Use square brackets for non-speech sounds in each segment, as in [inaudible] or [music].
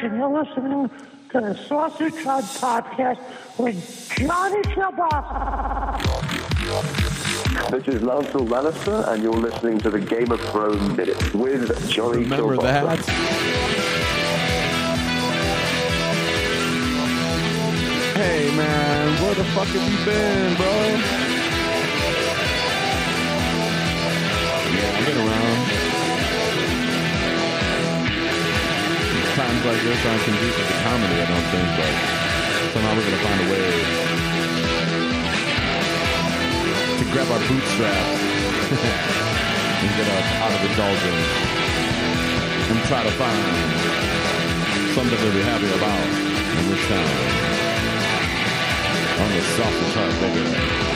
and you're listening to the Sausage Hut Podcast with Johnny Kielbasa. This is Lancel Lannister, and you're listening to the Game of Thrones Minute with Johnny Remember Kielbasa. that? Hey man, where the fuck have you been, bro? Yeah, I've been around. Times like this aren't conducive to comedy, I don't think, but somehow we're gonna find a way to grab our bootstraps [laughs] and get us out of the doldrums and try to find something to be happy about in this town. On the sausage hut, baby.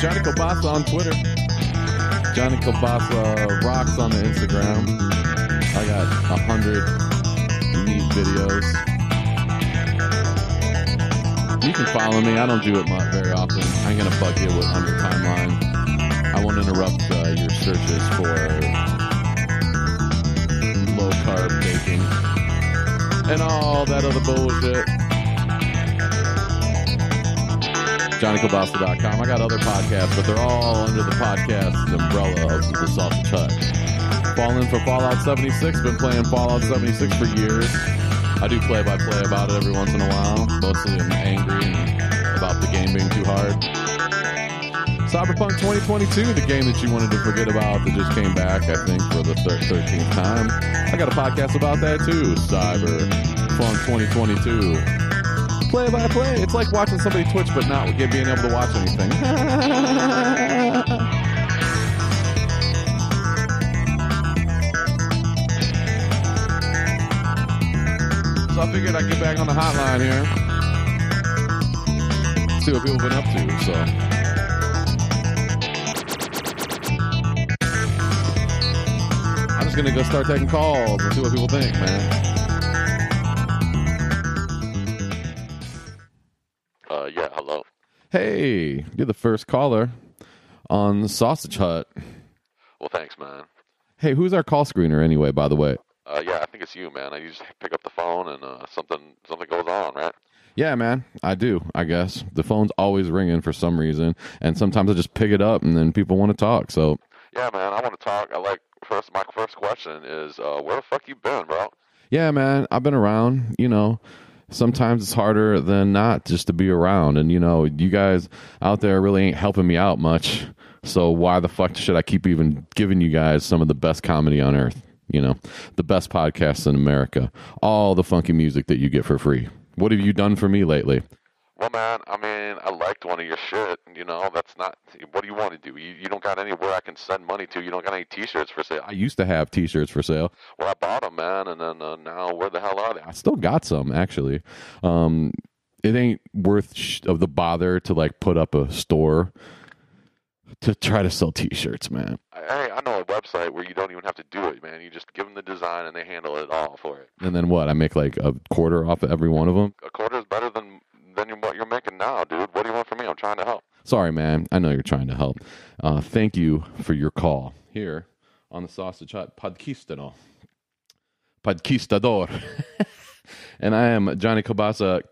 Johnny Kielbasa on Twitter. Johnny Kielbasa rocks on the Instagram. I got a hundred neat videos. You can follow me. I don't do it very often. I ain't gonna bug you with on your timeline. I won't interrupt uh, your searches for low carb baking and all that other bullshit. JohnnyKielbasa.com. I got other podcasts, but they're all under the podcast umbrella of the Sausage Hut. Falling for Fallout 76. Been playing Fallout 76 for years. I do play by play about it every once in a while. Mostly I'm angry about the game being too hard. Cyberpunk 2022, the game that you wanted to forget about that just came back, I think, for the thir- 13th time. I got a podcast about that too. Cyberpunk 2022. Play by play. It's like watching somebody Twitch but not being able to watch anything. So I figured I'd get back on the hotline here. See what people have been up to. So I'm just gonna go start taking calls and see what people think, man. Hey, you're the first caller on Sausage Hut. Well, thanks, man. Hey, who's our call screener anyway? By the way. Uh, yeah, I think it's you, man. I just pick up the phone and uh, something something goes on, right? Yeah, man, I do. I guess the phone's always ringing for some reason, and sometimes I just pick it up, and then people want to talk. So Yeah, man. I want to talk. I like first. My first question is, uh, where the fuck you been, bro? Yeah, man, I've been around. You know, sometimes it's harder than not just to be around. And, you know, you guys out there really ain't helping me out much. So why the fuck should I keep even giving you guys some of the best comedy on earth? You know, the best podcasts in America, all the funky music that you get for free. What have you done for me lately? Well, man. I mean, I liked one of your shit. You know, that's not. What do you want to do? You, you don't got anywhere I can send money to. You don't got any T-shirts for sale. I used to have t shirts for sale. Well, I bought them, man, and then uh, now where the hell are they? I still got some actually. Um, it ain't worth sh- of the bother to like put up a store to try to sell T-shirts, man. Hey, I know a website where you don't even have to do it, man. You just give them the design and they handle it all for it. And then what? I make like a quarter off of every one of them. A quarter is better than than what you're making now, dude. What do you want from me? I'm trying to help. Sorry, man. I know you're trying to help. Uh, thank you for your call here on the Sausage Hut Podquistador. Podquistador. [laughs] and I am Johnny Kielbasa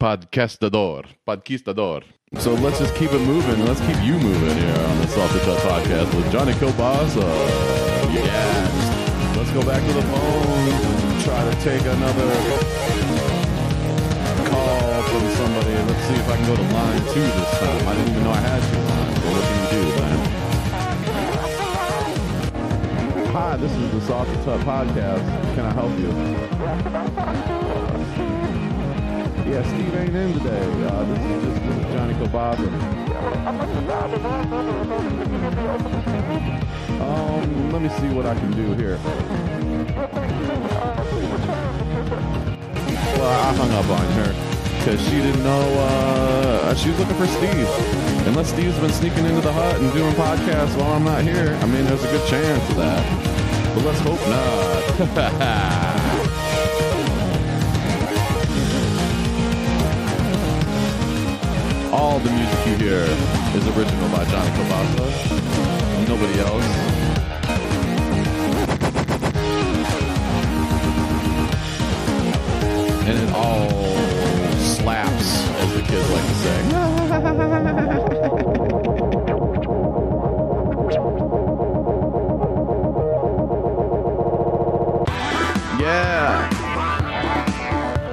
Podcastador. Podquistador. So let's just keep it moving. Let's keep you moving here on the Sausage Hut Podcast with Johnny Kielbasa. Yeah. Let's go back to the phone try to take another from somebody. Let's see if I can go to line two this time. I didn't even know I had two lines. What can you do, man? Hi, this is the Sausage Hut Podcast. Can I help you? Yeah, Steve ain't in today. Uh, this is just this is Johnny Kielbasa. Um, let me see what I can do here. Well, I hung up on her because she didn't know uh, she was looking for Steve. Unless Steve's been sneaking into the hut and doing podcasts while I'm not here, I mean, there's a good chance of that. but let's hope not. [laughs] All the music you hear is original by Johnny Kielbasa. Nobody else. And it all Yeah.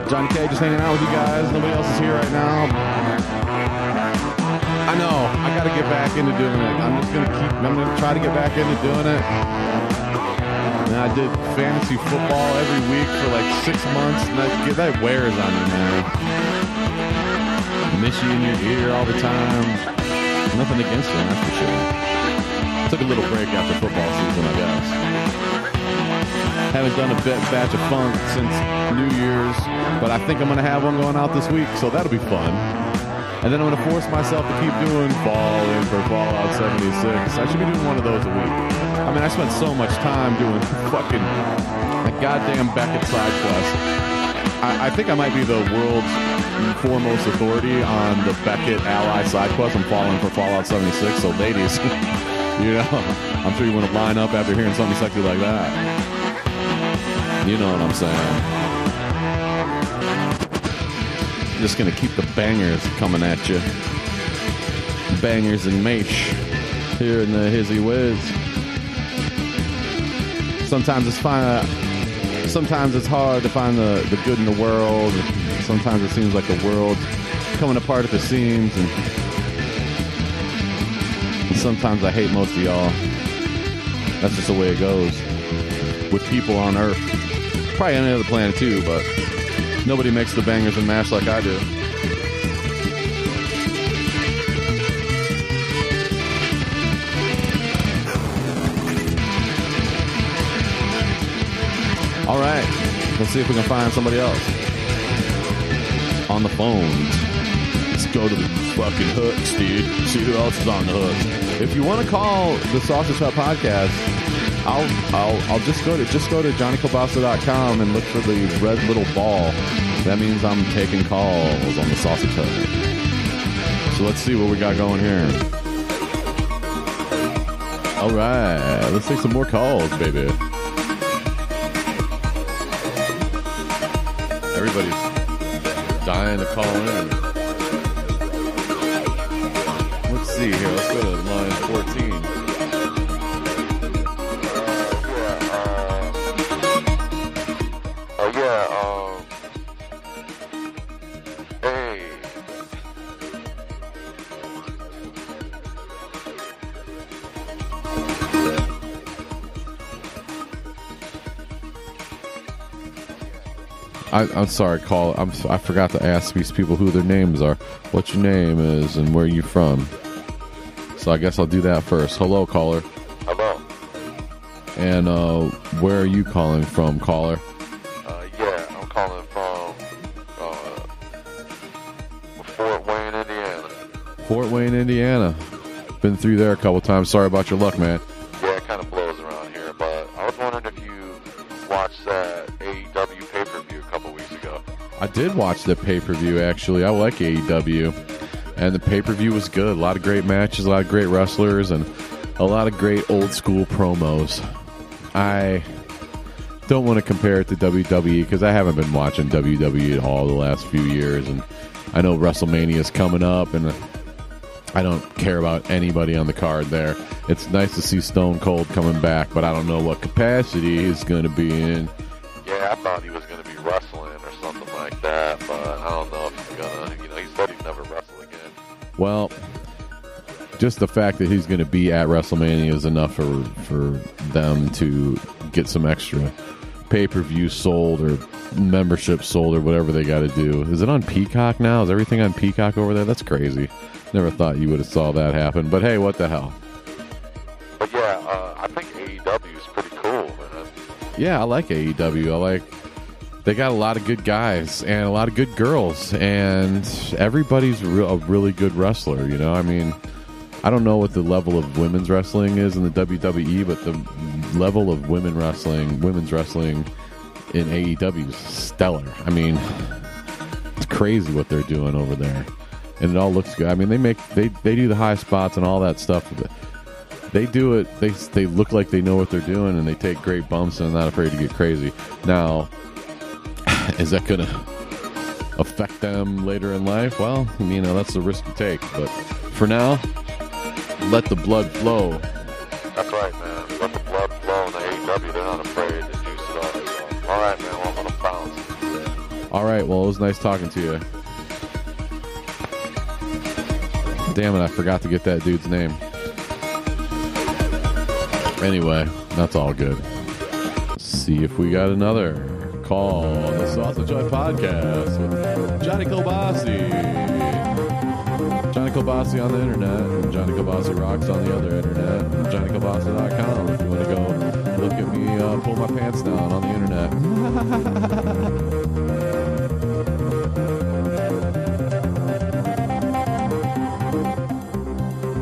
John K just hanging out with you guys. Nobody else is here right now. I know. I got to get back into doing it. I'm just gonna keep. I'm gonna try to get back into doing it. And I did fantasy football every week for like six months, and that, that wears on you, man. Miss you in your ear all the time. Nothing against them, that's for sure. Took a little break after football season, I guess. Haven't done a bit batch of funk since New Year's, but I think I'm going to have one going out this week, so that'll be fun. And then I'm going to force myself to keep doing Falling for Fallout 76. I should be doing one of those a week. I mean, I spent so much time doing [laughs] fucking a goddamn Beckett side quest. I, I think I might be the world's foremost authority on the Beckett ally side quest. I'm falling for Fallout 76, so ladies, [laughs] you know, I'm sure you want to line up after hearing something sexy like that. You know what I'm saying. Just gonna keep the bangers coming at you. Bangers and mash here in the Hizzy Wiz. Sometimes it's fine. Sometimes it's hard to find the, the good in the world. Sometimes it seems like the world's coming apart at the seams, and, and sometimes I hate most of y'all. That's just the way it goes with people on Earth. Probably any other planet too, but nobody makes the bangers and mash like I do. All right, let's see if we can find somebody else on the phones. Let's go to the fucking hooks, dude. See who else is on the hooks. If you want to call the Sausage Hut podcast, I'll I'll I'll just go to just go to johnnykielbasa.com and look for the red little ball. That means I'm taking calls on the Sausage Hut. So let's see what we got going here. All right, let's take some more calls, baby. Everybody's dying to call in. Let's see here. Let's go to line 14. I, I'm sorry, call. I'm, I forgot to ask these people who their names are, what your name is, and where you from. So I guess I'll do that first. Hello, caller. hello. And uh, where are you calling from, caller? Uh, yeah, I'm calling from uh, Fort Wayne, Indiana. Fort Wayne, Indiana. Been through there a couple times. Sorry about your luck, man. Did watch the pay per view, actually. I like AEW. And the pay per view was good. A lot of great matches, a lot of great wrestlers, and a lot of great old school promos. I don't want to compare it to WWE because I haven't been watching WWE at all the last few years. And I know WrestleMania is coming up, and I don't care about anybody on the card there. It's nice to see Stone Cold coming back, but I don't know what capacity he's going to be in. Yeah, I thought he was going to be like that, but I don't know if he's gonna. You know, he said he'd never wrestle again. Well, just the fact that he's going to be at WrestleMania is enough for for them to get some extra pay per view sold or membership sold or whatever they got to do. Is it on Peacock now? Is everything on Peacock over there? That's crazy. Never thought you would have saw that happen. But hey, what the hell? But yeah, uh, I think AEW is pretty cool, man. Yeah, I like AEW. I like they got a lot of good guys and a lot of good girls, and everybody's a really good wrestler. You know, I mean, I don't know what the level of women's wrestling is in the WWE, but the level of women wrestling, women's wrestling in AEW is stellar. I mean, it's crazy what they're doing over there, and it all looks good. I mean, they make they they do the high spots and all that stuff. They do it. They they look like they know what they're doing, and they take great bumps and are not afraid to get crazy. Now, is that gonna affect them later in life? Well, you know that's the risk you take. But for now, let the blood flow. That's right, man. Let the blood flow in the AEW. They're not afraid to juice it up. So, all right, man. Well, I'm gonna bounce. All right. Well, it was nice talking to you. Damn it! I forgot to get that dude's name. Anyway, that's all good. Let's see if we got another call the Sausage Joy podcast with Johnny Kielbasa. Johnny Kielbasa on the internet, and Johnny Kielbasa rocks on the other internet, and JohnnyKielbasa.com if you want to go look at me uh, pull my pants down on the internet.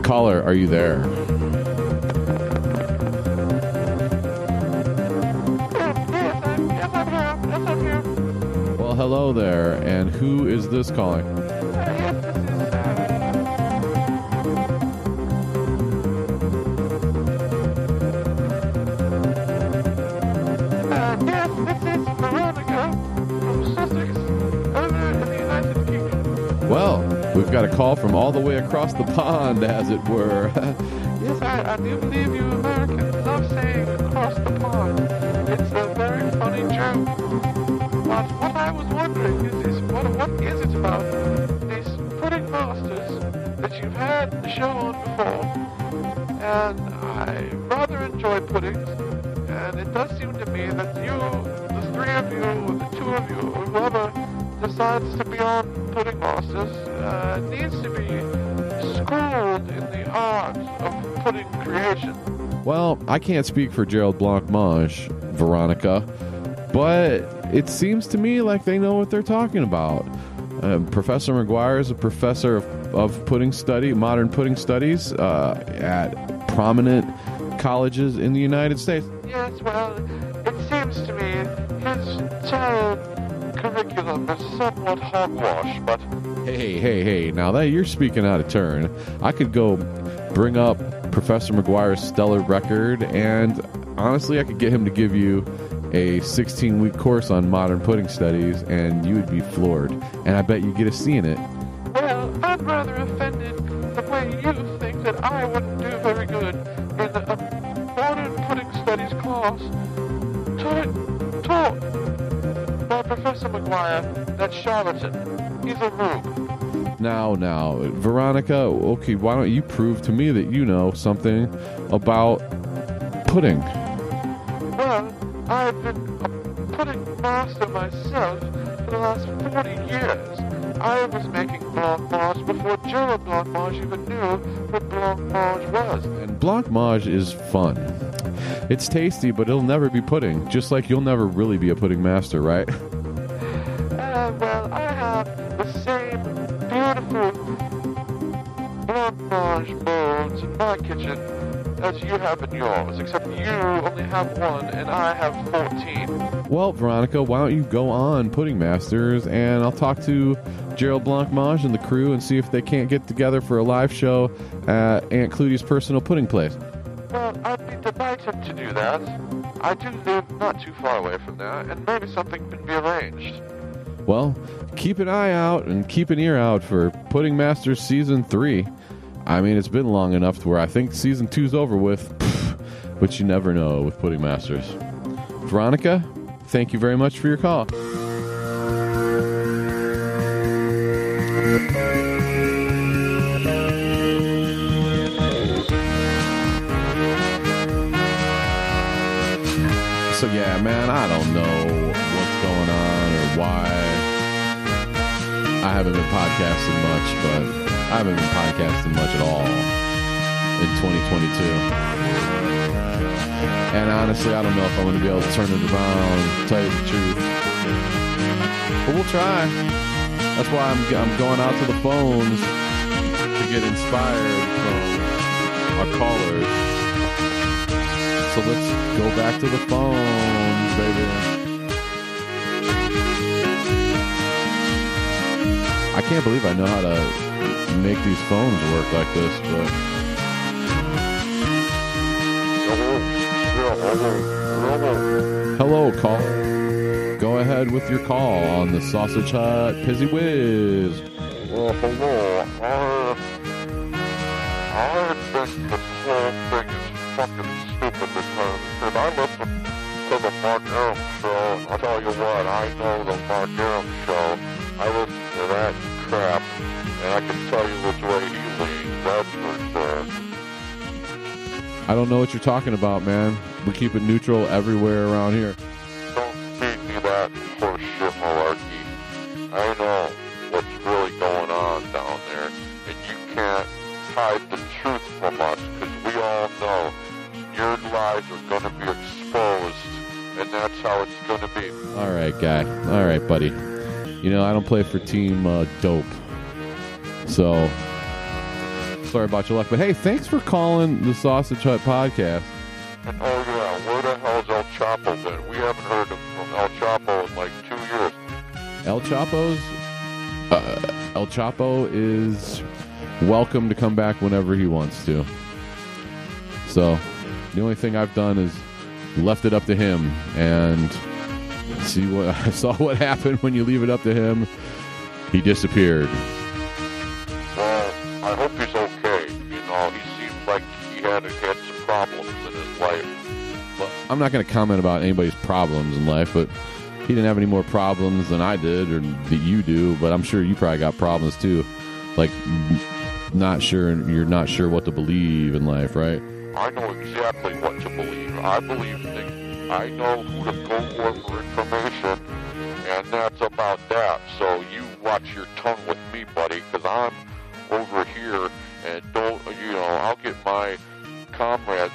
[laughs] Caller, are you there? Hello there, and who is this calling? Well, we've got a call from all the way across the pond, as it were. [laughs] Yes, I, I do believe you Americans love saying across the pond. It's a very funny joke. What I was wondering is, is what, what is it about these pudding masters that you've had the show on before? And I rather enjoy puddings. And it does seem to me that you, the three of you, or the two of you, or whoever decides to be on Pudding Masters, uh, needs to be schooled in the art of pudding creation. Well, I can't speak for Gerald Blancmange, Veronica, but it seems to me like they know what they're talking about. Uh, professor McGuire is a professor of, of pudding study, modern pudding studies uh, at prominent colleges in the United States. Yes, well, it seems to me his child curriculum is somewhat hogwash, but Hey, hey, hey! Now that you're speaking out of turn, I could go bring up Professor McGuire's stellar record, and honestly, I could get him to give you a 16 week course on modern pudding studies, and you would be floored. And I bet you get a C in it. Well, I'm rather offended the way you think that I wouldn't do very good in a modern pudding studies class taught, taught by Professor McGuire, that charlatan. He's a rube. Now, now, Veronica, okay, why don't you prove to me that you know something about pudding? I've been a pudding master myself for the last 40 years. I was making blancmange before Gerald Blancmange even knew what blancmange was. And blancmange is fun. It's tasty, but it'll never be pudding. Just like you'll never really be a pudding master, right? Uh, well, I have the same beautiful blancmange molds in my kitchen as you have in yours, except you only have one and I have 14. Well, Veronica, why don't you go on Pudding Masters, and I'll talk to Gerald Blancmange and the crew and see if they can't get together for a live show at Aunt Clutie's personal pudding place. Well, I'd be delighted to do that. I do live not too far away from there, and maybe something can be arranged. Well, keep an eye out and keep an ear out for Pudding Masters Season 3. I mean, it's been long enough to where I think Season Two's over with, but you never know with Pudding Masters. Veronica, thank you very much for your call. So yeah, man, I don't know what's going on or why I haven't been podcasting much, but I haven't been podcasting much at all in 2022. And honestly, I don't know if I'm going to be able to turn it around, tell you the truth. But we'll try. That's why I'm, I'm going out to the phones to get inspired from our callers. So let's go back to the phones, baby. I can't believe I know how to make these phones work like this, but hello, caller. Go ahead with your call on the Sausage Hut Pizzy Whiz. Hello. I, I think this whole thing is fucking stupid because, because I listen to the Mark Aram show, I'll tell you what, I know the Mark Aram show. I listen to that crap, and I can tell you which I don't know what you're talking about, man. We keep it neutral everywhere around here. Don't feed me that horseshit malarkey. I know what's really going on down there, and you can't hide the truth from us, because we all know your lies are going to be exposed, and that's how it's going to be. All right, guy. All right, buddy. You know, I don't play for Team uh, Dope. So, sorry about your luck. But hey, thanks for calling the Sausage Hut podcast. Oh yeah, where the hell's El Chapo been? We haven't heard of- from El Chapo in like two years. El Chapo's. Uh, El Chapo is welcome to come back whenever he wants to. So, the only thing I've done is left it up to him and see what [laughs] I saw what happened when you leave it up to him. He disappeared. But I'm not going to comment about anybody's problems in life, but he didn't have any more problems than I did or that you do. But I'm sure you probably got problems too, like not sure you're not sure what to believe in life, right? I know exactly what to believe. I believe things. I know who to go for for information, and that's about that. So you watch your tongue with me, buddy, because I'm over here, and don't, you know, I'll get my comrades.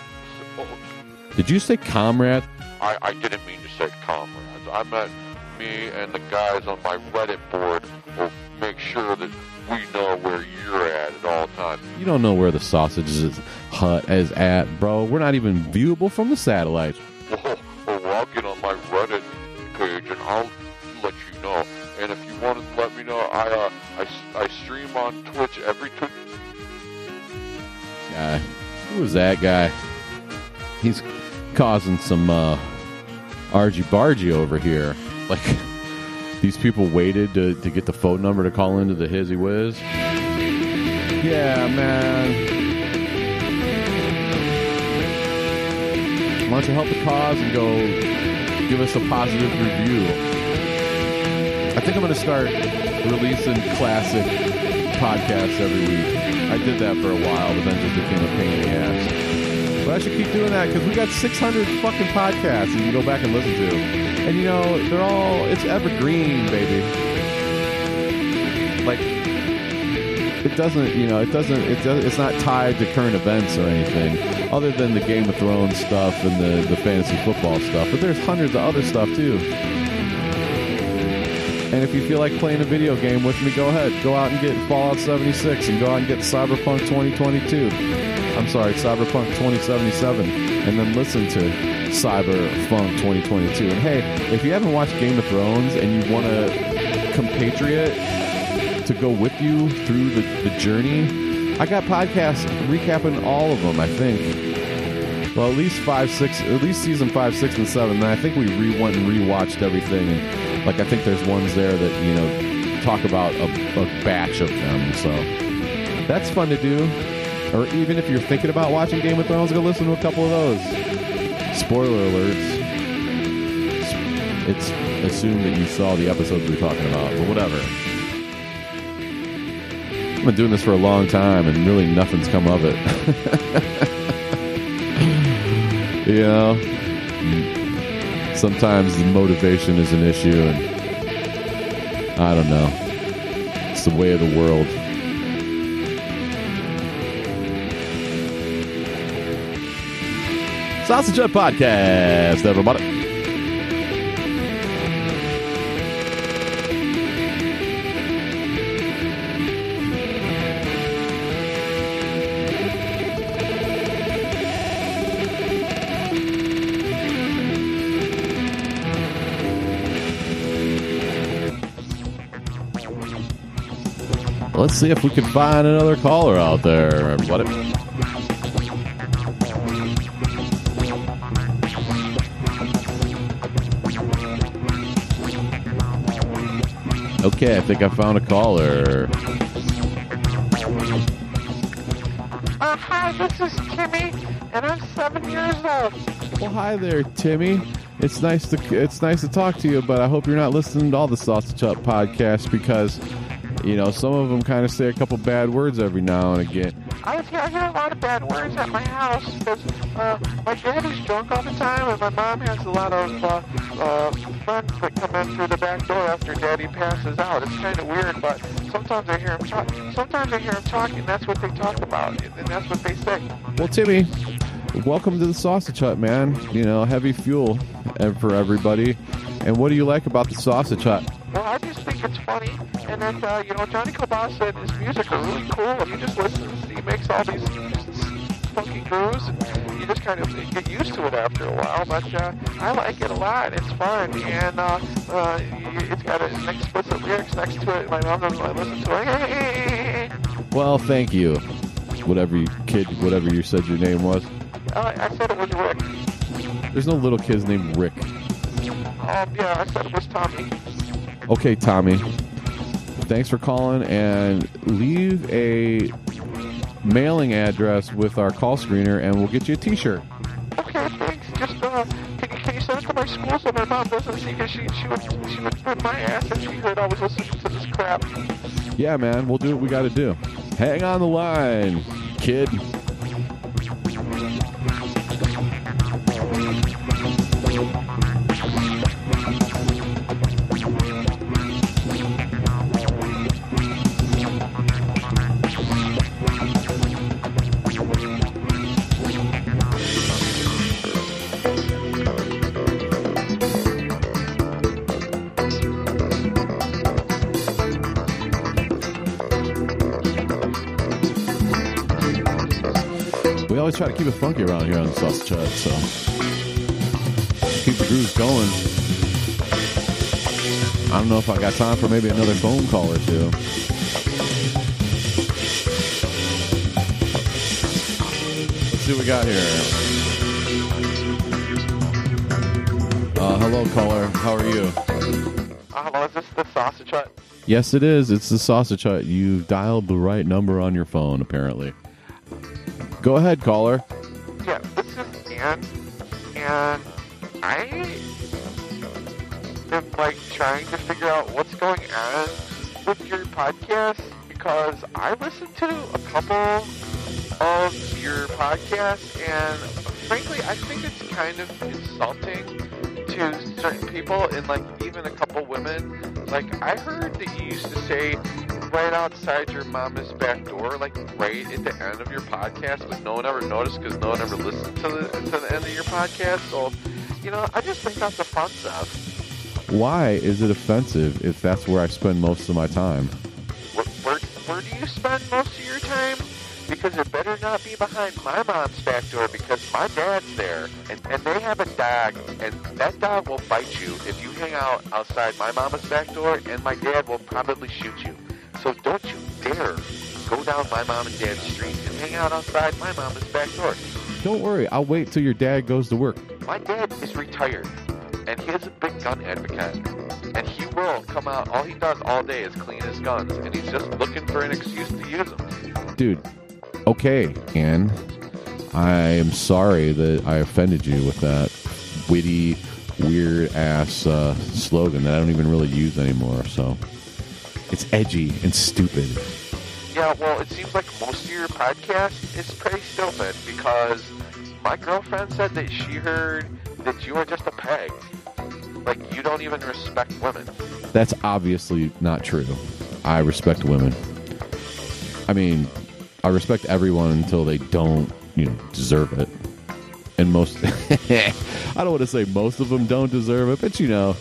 Did you say comrade? I, I didn't mean to say comrades. I meant me and the guys on my Reddit board will make sure that we know where you're at at all times. You don't know where the sausage is, hut is at, bro. We're not even viewable from the satellite. Well, well, I'll get on my Reddit page and I'll let you know. And if you want to let me know, I uh, I, I stream on Twitch every two. Guy, who is that guy? He's causing some uh, argy bargy over here. [laughs] Like these people waited to, to get the phone number to call into the Hizzy Whiz. Yeah, man. Why don't you help the cause and go give us a positive review? I think I'm going to start releasing classic podcasts every week. I did that for a while, but then just became a pain in the ass. But I should keep doing that because we got 600 fucking podcasts you can go back and listen to. And you know, they're all, it's evergreen, baby. Like, it doesn't, you know, it doesn't, it does, it's not tied to current events or anything, other than the Game of Thrones stuff and the, the fantasy football stuff. But there's hundreds of other stuff too. And if you feel like playing a video game with me, go ahead. Go out and get Fallout 76 and go out and get Cyberpunk 2022. I'm sorry, Cyberpunk 2077. And then listen to Cyberpunk 2022. And hey, if you haven't watched Game of Thrones and you want a compatriot to go with you through the, the journey, I got podcasts recapping all of them, I think. Well, at least five, six, at least season five, six, and seven. And I think we re went and rewatched everything. And like, I think there's ones there that you know talk about a, a batch of them. So that's fun to do. Or even if you're thinking about watching Game of Thrones, go listen to a couple of those. Spoiler alerts. It's assumed that you saw the episodes we're talking about, but whatever. I've been doing this for a long time, and really nothing's come of it. [laughs] you know, sometimes the motivation is an issue, and I don't know. It's the way of the world. Sausage Hut Podcast, everybody. Let's see if we can find another caller out there, everybody. Okay, I think I found a caller. Uh, hi, this is Timmy, and I'm seven years old. Well, hi there, Timmy. It's nice to it's nice to talk to you, but I hope you're not listening to all the Sausage Hut podcasts because you know some of them kind of say a couple bad words every now and again. I hear, I hear a lot of bad words at my house because uh, my daddy's drunk all the time, and my mom has a lot of uh, uh, friends that come in through the back door after Daddy passes out. It's kind of weird, but sometimes I hear him talk. Sometimes I hear him talking. That's what they talk about, and that's what they say. Well, Timmy, welcome to the Sausage Hut, man. You know, heavy fuel and for everybody. And what do you like about the Sausage Hut? Well, I just think it's funny, and that uh, you know Johnny Kielbasa and his music are really cool. If you just listen, he makes all these funky grooves, and you just kind of get used to it after a while. But uh, I like it a lot. It's fun, and uh, uh, it's got an explicit lyrics next to it. My mom doesn't to listen to it. [laughs] Well, thank you. Whatever you, kid, whatever you said your name was. Uh, I said it was Rick. There's no little kids named Rick. Um, yeah, I said it was Tommy. Okay, Tommy. Thanks for calling and leave a mailing address with our call screener and we'll get you a t-shirt. Okay, thanks. Just uh, can you, can you send it to my school so my mom doesn't see? Because she she would she would my ass if she heard I was listening to this crap. Yeah, man, we'll do what we got to do. Hang on the line, kid. Always try to keep it funky around here on the Sausage Hut, so keep the grooves going. I don't know if I got time for maybe another phone call or two. Let's see what we got here. Uh, hello, caller. How are you? Uh, hello, is this the sausage hut? Yes, it is. It's the Sausage Hut. You've dialed the right number on your phone, apparently. Go ahead, caller. Yeah, this is Ann, and I am like trying to figure out what's going on with your podcast because I listened to a couple of your podcasts, and frankly, I think it's kind of insulting to certain people, in like even a couple women. Like I heard that you used to say right outside your mama's back door, like right at the end of your podcast, but no one ever noticed because no one ever listened to the to the end of your podcast. So, you know, I just think that's offensive. Why is it offensive if that's where I spend most of my time? Where, where, where do you spend most of your time? Because it better not be behind my mom's back door because my dad's there and, and they have a dog and that dog will bite you if you hang out outside my mama's back door and my dad will probably shoot you. So don't you dare go down my mom and dad's street and hang out outside my mama's back door. Don't worry, I'll wait till your dad goes to work. My dad is retired, and he is a big gun advocate. And he will come out, all he does all day is clean his guns, and he's just looking for an excuse to use them. Dude, okay, Ann. I am sorry that I offended you with that witty, weird ass uh, slogan that I don't even really use anymore. So it's edgy and stupid. Yeah, well, it seems like most of your podcast is pretty stupid because my girlfriend said that she heard that you are just a peg. Like, you don't even respect women. That's obviously not true. I respect women. I mean, I respect everyone until they don't, you know, deserve it. And most, [laughs] I don't want to say most of them don't deserve it, but you know,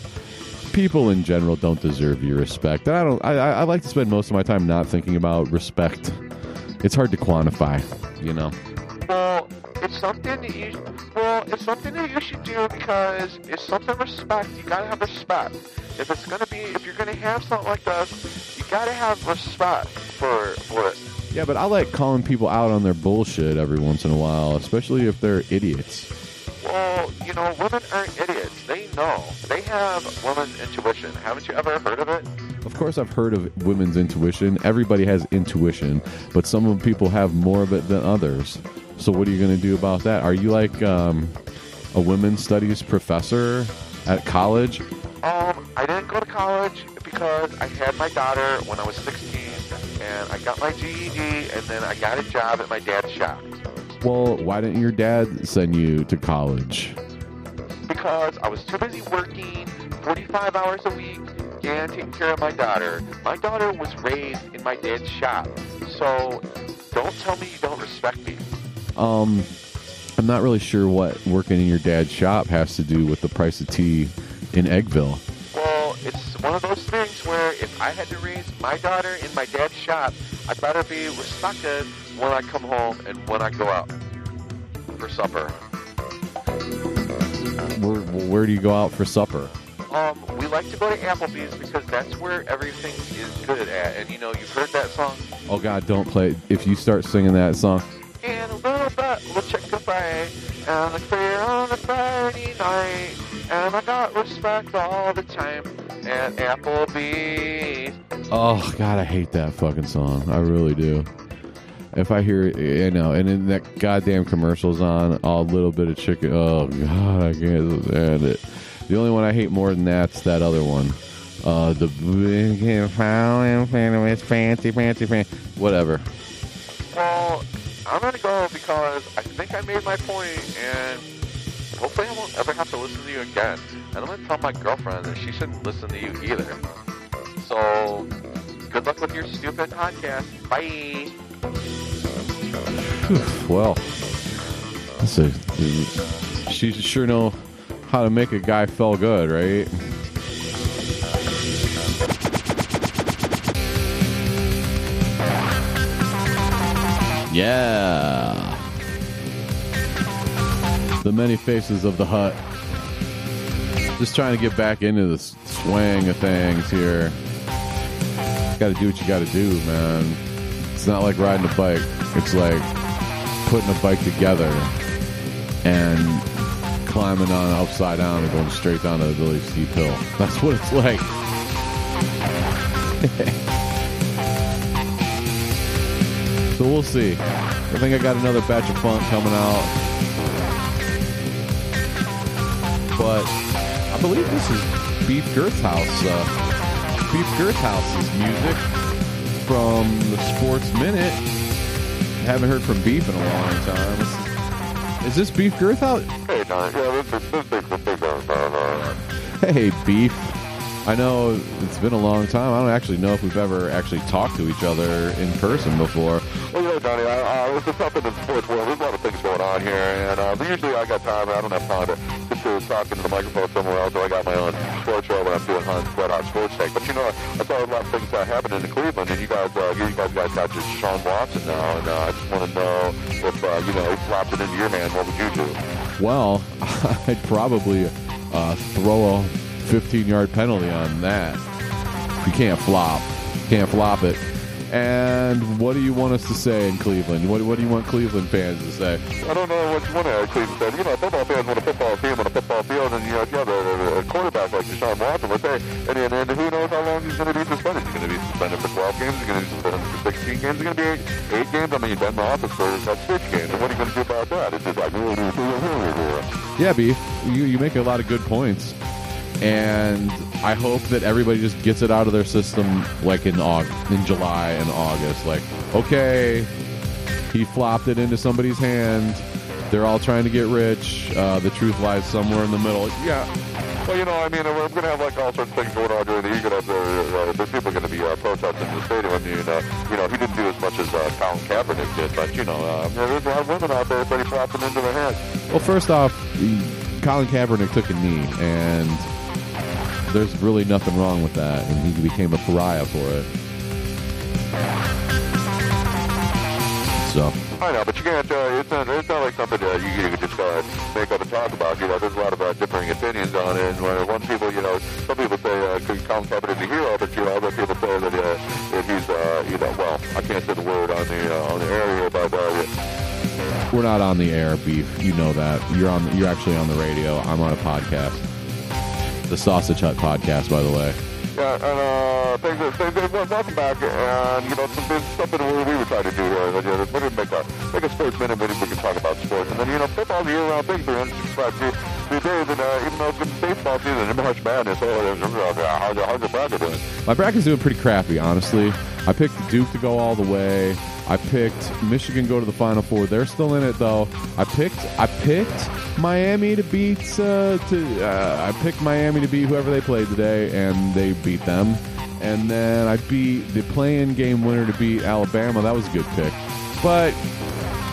people in general don't deserve your respect. And I don't. I, I like to spend most of my time not thinking about respect. It's hard to quantify, you know. Well, it's something that you. Well, it's something that you should do because it's something respect. You gotta have respect. If it's gonna be, if you're gonna have something like this, you gotta have respect. for for it. Yeah, but I like calling people out on their bullshit every once in a while, especially if they're idiots. Well, you know, women aren't idiots. They know. They have women's intuition. Haven't you ever heard of it? Of course, I've heard of women's intuition. Everybody has intuition, but some of people have more of it than others. So, what are you going to do about that? Are you like um, a women's studies professor at college? Um, I didn't go to college because I had my daughter when I was 16, and I got my GED, and then I got a job at my dad's shop. Well, why didn't your dad send you to college? because I was too busy working 45 hours a week and taking care of my daughter. My daughter was raised in my dad's shop, so don't tell me you don't respect me. Um, I'm not really sure what working in your dad's shop has to do with the price of tea in Eggville. Well, it's one of those things if I had to raise my daughter in my dad's shop, I'd better be respected when I come home and when I go out for supper. Where, where do you go out for supper? Um, we like to go to Applebee's because that's where everything is good at. And you know, you've heard that song. Oh God, don't play! If you start singing that song, And a little bit we'll check the fray, and a clear on a Friday night, and I got respect all the time at Applebee's. oh God, I hate that fucking song. I really do. If I hear, it, you know, and then that goddamn commercial's on, a little bit of chicken. Oh God, I can't stand it. The only one I hate more than that's that other one. Uh, the big fouling famous fancy, fancy, fancy, whatever. Well, I'm gonna go because I think I made my point, and hopefully I won't ever have to listen to you again. And I'm gonna tell my girlfriend that she shouldn't listen to you either. So, good luck with your stupid podcast. Bye. Well, let's see. She sure know how to make a guy feel good, right? Yeah. The many faces of the hut. Just trying to get back into the swing of things here. Got to do what you got to do, man. It's not like riding a bike. It's like putting a bike together and climbing on upside down and going straight down a really steep hill. That's what it's like. [laughs] so we'll see. I think I got another batch of funk coming out. But I believe this is Beef Girth House. Uh, Beef Girth House's music from the Sports Minute. Haven't heard from Beef in a long time. Is- Is this Beef Girth House? Hey, Don. Yeah, this is this is the big one. Hey, Beef. I know it's been a long time. I don't actually know if we've ever actually talked to each other in person before. Well, you know, Donnie, I, uh, it's just up in the sports world. There's a lot of things going on here, and uh, usually I got time. I don't have time to just to the microphone somewhere else. Or I got my own sports show when I'm doing Hunt Spread Out Sports Take. But you know, I saw a lot of things uh, happening in Cleveland, and you guys, uh, you guys got just Sean Watson now, and uh, I just want to know if uh, you know he it into your hand. What would you do? Well, [laughs] I'd probably uh, throw a 15 yard penalty on that. You can't flop. Can't flop it. And what do you want us to say in Cleveland? What, what do you want Cleveland fans to say? I don't know what you want to actually say. You know, football fans want a football team on a football field, and you know, if you have a, a, quarterback like Deshaun Watson, let's say, and, and, and who knows how long he's going to be suspended? He's going to be suspended for 12 games. He's going to be suspended for 16 games. He's going to be eight, eight games. I mean, Ben Roethlisberger's got six games. And what are you going to do about that? It's just like, Yeah, Beef, you, you make a lot of good points. And I hope that everybody just gets it out of their system like in August, in July and August. Like, okay, he flopped it into somebody's hand. They're all trying to get rich. Uh, the truth lies somewhere in the middle. Yeah, Well, you know, I mean, we're going to have like all sorts of things going on during the year. You're going to have uh, uh, there's people going to be uh, protesting the stadium. I mean, uh, you know, he didn't do as much as uh, Colin Kaepernick did, but you know, uh, there's a lot of women out there that he flopped into their hands. Well, first off, Colin Kaepernick took a knee, and there's really nothing wrong with that, and he became a pariah for it. So. I know, but you can't. Uh, it's not. It's not like something that you, can just uh, make up and talk about. You know, there's a lot of uh, differing opinions on it. And uh, when, people, you know, some people say uh, Colin Kaepernick is a hero, but you know, other people say that, uh, that he's, uh, you know, well, I can't say the word on the uh, on the air here, but. Uh, we're not on the air, beef. You know that. You're on. You're actually on the radio. I'm on a podcast. The Sausage Hut podcast, by the way. Yeah, and uh, things, are- things, things, welcome back, and you know, some, there's something we, we were trying to do here. That, you know, we're gonna make a make a sports minute, we can talk about sports, and then you know, football's a year-round thing, 365 days, My bracket's doing pretty crappy, honestly. I picked Duke to go all the way. I picked Michigan go to the Final Four. They're still in it though. I picked I picked Miami to beat uh, to uh, I picked Miami to beat whoever they played today, and they beat them. And then I beat the play-in game winner to beat Alabama. That was a good pick, but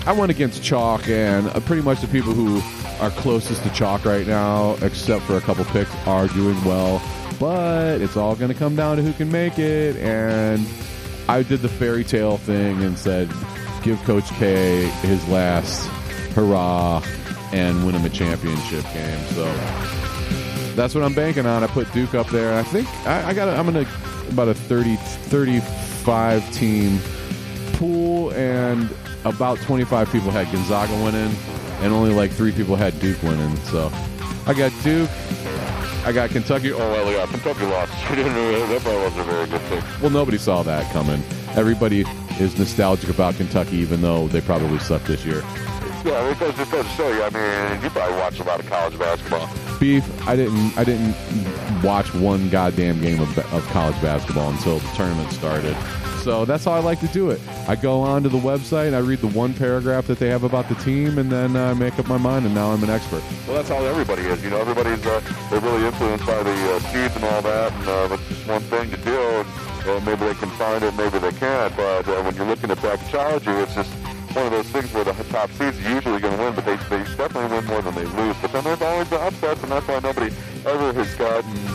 I went against chalk, and uh, pretty much the people who are closest to chalk right now, except for a couple picks, are doing well. But it's all going to come down to who can make it. And I did the fairy tale thing and said, give Coach K his last hurrah and win him a championship game. So that's what I'm banking on. I put Duke up there. I think I, I got. I'm gonna about a 30, 35 team pool, and about 25 people had Gonzaga winning, and only like three people had Duke winning. So I got Duke. I got Kentucky. Oh, well, yeah, Kentucky lost. [laughs] that probably wasn't a very good pick. Well, nobody saw that coming. Everybody is nostalgic about Kentucky, even though they probably sucked this year. Yeah, it goes, it to show you, I mean, you probably watch a lot of college basketball. Beef. I didn't. I didn't watch one goddamn game of, of college basketball until the tournament started. So that's how I like to do it. I go onto the website and I read the one paragraph that they have about the team, and then I make up my mind, and now I'm an expert. Well, that's how everybody is. You know, everybody's uh, they're really influenced by the uh, seeds and all that, and uh, it's just one thing to do. And, uh, maybe they can find it, maybe they can't. But uh, when you're looking at bracketology, it's just one of those things where the top seeds are usually going to win, but they, they definitely win more than they lose. But then there's always the upsets, and that's why nobody ever has gotten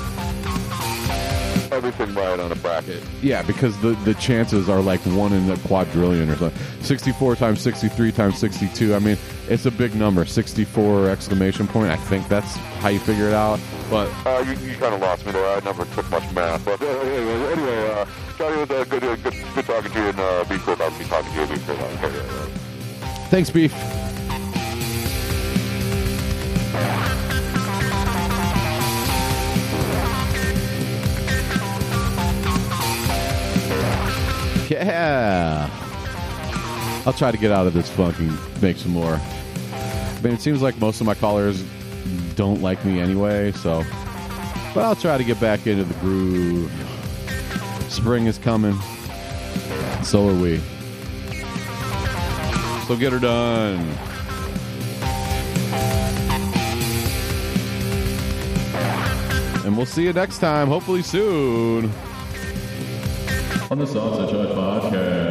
everything right on a bracket. Yeah, because the, the chances are like one in a quadrillion or something. 64 times 63 times 62. I mean, it's a big number. 64 exclamation point. I think that's how you figure it out. But Uh, you, you kind of lost me there. I never took much math. But [laughs] uh, anyway, anyway uh, Johnny, was uh, good, uh, good, good talking to you, and uh, be cool about me talking to you. Be cool about it. Okay, thanks, Beef. Yeah. I'll try to get out of this funk and make some more. I mean, it seems like most of my callers don't like me anyway, so. But I'll try to get back into the groove. Spring is coming. So are we. So get her done. And we'll see you next time, hopefully soon, on the Sausage Hut Podcast.